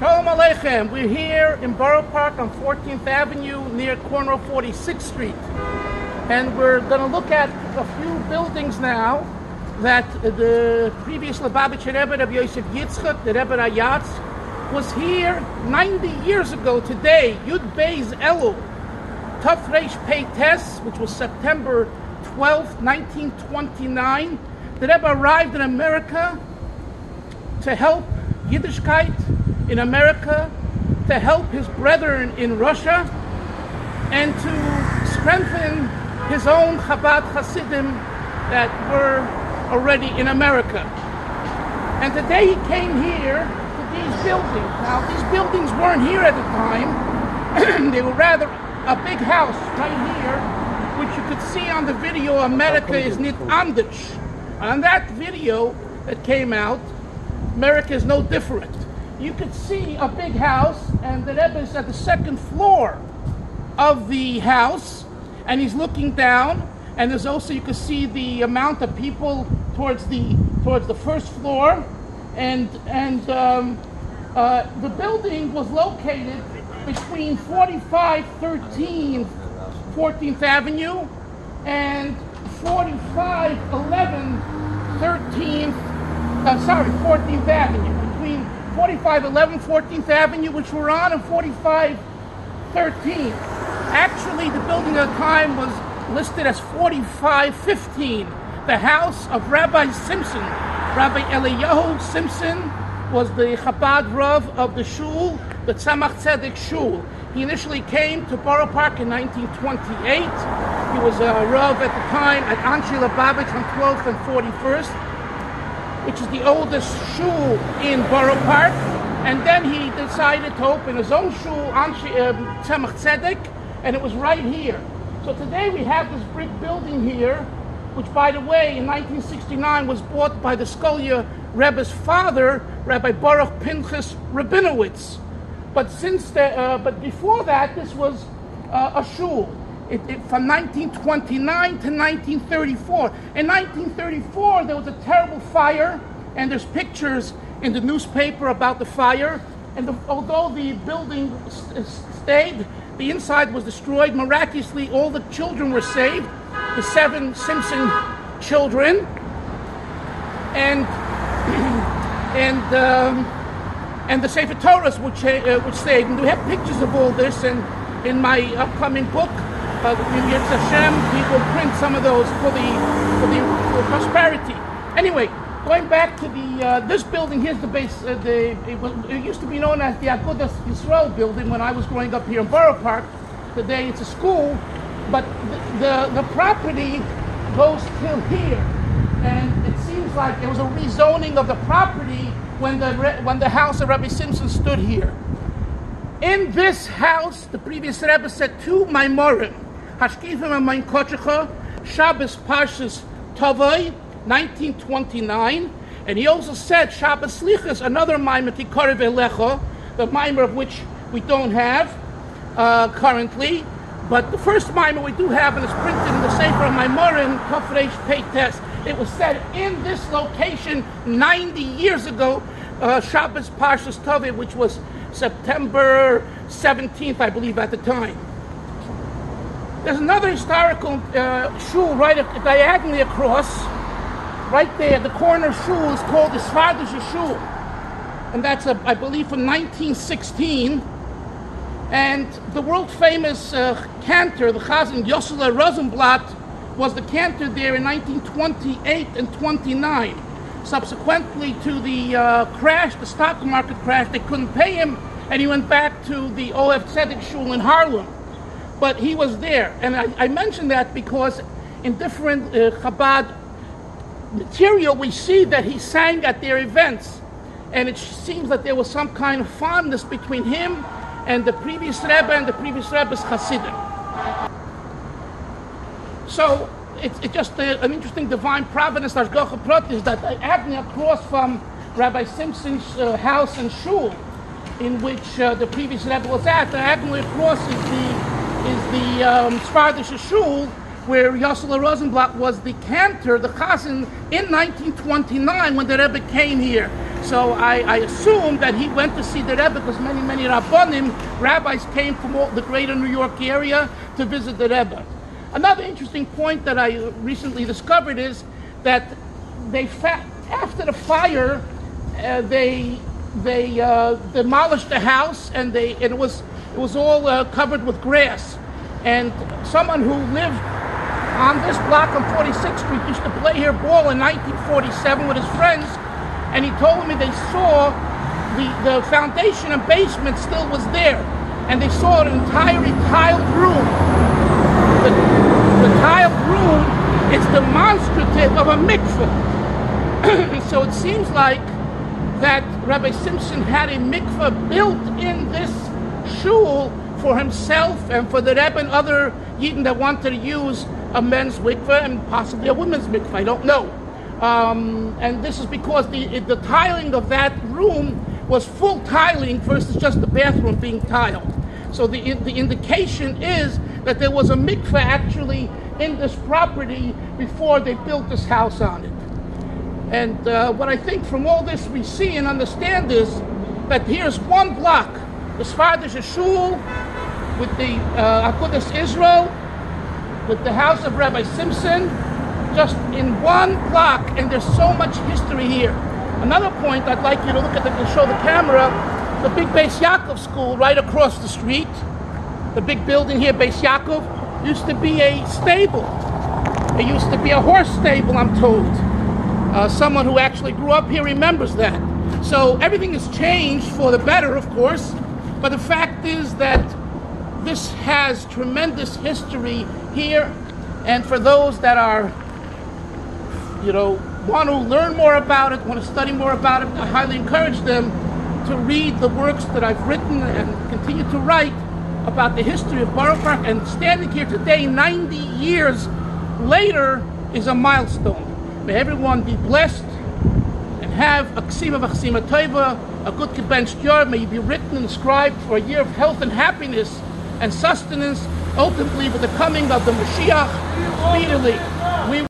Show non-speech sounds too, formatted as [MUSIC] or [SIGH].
Shalom Aleichem. We're here in Borough Park on 14th Avenue near corner of 46th Street. And we're going to look at a few buildings now that the previous Lubavitcher Rebbe, Rabbi Yosef Yitzchak, the Rebbe Rayatz, was here 90 years ago today, Yud Beis Elul, Tuf Reish Pei Tes, which was September 12, 1929. The Rebbe arrived in America to help Yiddishkeit in America, to help his brethren in Russia, and to strengthen his own Chabad Hasidim that were already in America. And today he came here to these buildings. Now, these buildings weren't here at the time. [CLEARS THROAT] they were rather a big house right here, which you could see on the video, America is nit anders. On that video that came out, America is no different. You could see a big house, and the Rebbe is at the second floor of the house, and he's looking down. And there's also you could see the amount of people towards the towards the first floor, and and um, uh, the building was located between 4513 14th Avenue and 4511 13th. Uh, sorry, 14th Avenue 4511 14th Avenue, which we're on, and 4513. Actually, the building at the time was listed as 4515. The house of Rabbi Simpson. Rabbi Eliyahu Simpson was the Chabad Rav of the Shul, the Tzemach Tzedek Shul. He initially came to Borough Park in 1928. He was a Rav at the time at Anshe Lubavitch on 12th and 41st, which is the oldest shul in Borough Park. And then he decided to open his own shul, um, Tzemach Tzedek, and it was right here. So today we have this brick building here, which, by the way, in 1969 was bought by the Skolia Rebbe's father, Rabbi Baruch Pinchas Rabinowitz. But since the, uh, but before that, this was uh, a shul. It, it, from 1929 to 1934. In 1934, there was a terrible fire, and there's pictures in the newspaper about the fire. And the, although the building st- stayed, the inside was destroyed. Miraculously, all the children were saved, the seven Simpson children, and [CLEARS THROAT] and um, and the Sefer Torahs which uh, which saved. And we have pictures of all this, and in my upcoming book, uh, Yetz Hashem, we will print some of those for the for the for prosperity. Anyway, going back to the uh, this building, here's the base. Uh, the it, was, it used to be known as the Agudas Yisrael building when I was growing up here in Borough Park. Today it's a school, but the the, the property goes till here, and it seems like there was a rezoning of the property when the when the house of Rabbi Simpson stood here. In this house, the previous Rebbe said two Maimorim, Hashkifim and Mein Kochecha, Shabbos Parshas Tovoi, 1929, and he also said Shabbos Slichas, another Maimor Tikorev Elecha, the Maimor of which we don't have uh, currently, but the first Maimor we do have, and it's printed in the Sefer of Maimorim, Kafresh Peites, it was said in this location 90 years ago, uh, Shabbos Parshas Tovei, which was September 17th, I believe, at the time. There's another historical uh, shul right diagonally across, right there. The corner shul is called the Svardische Shul, and that's, a, I believe, from 1916. And the world famous uh, cantor, the Chazan Yossele Rosenblatt, was the cantor there in 1928 and 29. Subsequently to the uh, crash, the stock market crash, they couldn't pay him, and he went back to the Ohab Zedek Shul in Harlem. But he was there, and I, I mention that because in different uh, Chabad material, we see that he sang at their events, and it seems that there was some kind of fondness between him and the previous Rebbe and the previous Rebbe's Hasidim. So it's, it's just a, an interesting divine providence, that diagonally across from Rabbi Simpson's uh, house and shul, in which uh, the previous Rebbe was at, diagonally across is the is the um, Spardische shul, where Yossele Rosenblatt was the cantor, the chazan, in 1929 when the Rebbe came here. So I, I assume that he went to see the Rebbe because many, many Rabbanim, rabbis came from all the greater New York area to visit the Rebbe. Another interesting point that I recently discovered is that they fa- after the fire, uh, they they uh, demolished the house and they and it was it was all uh, covered with grass. And someone who lived on this block on 46th Street used to play here ball in 1947 with his friends, and he told me they saw the, the foundation and basement still was there, and they saw an entirely tiled room. The, the tiled room is demonstrative of a mikveh. [CLEARS THROAT] so it seems like that Rabbi Simpson had a mikveh built in this shul for himself and for the Rebbe and other Yidden that wanted to use a men's mikveh and possibly a women's mikveh. I don't know. Um, and this is because the, the tiling of that room was full tiling versus just the bathroom being tiled. So the, the indication is that there was a mikveh actually in this property before they built this house on it. And uh, what I think from all this we see and understand is that here's one block, the Svardish Shul with the uh, Agudas Israel, with the house of Rabbi Simpson, just in one block, and there's so much history here. Another point I'd like you to look at the, to show the camera, the big Beis Yaakov school right across the street, the big building here, Beis Yaakov, used to be a stable. It used to be a horse stable, I'm told. Uh, someone who actually grew up here remembers that. So everything has changed for the better, of course, but the fact is that this has tremendous history here, and for those that are, you know, want to learn more about it, want to study more about it, I highly encourage them to read the works that I've written and continue to write about the history of Borough Park. And standing here today, 90 years later, is a milestone. May everyone be blessed have a ksima v'chsima tova, a good gebenched year. May be written and inscribed for a year of health and happiness and sustenance, ultimately with the coming of the Mashiach speedily.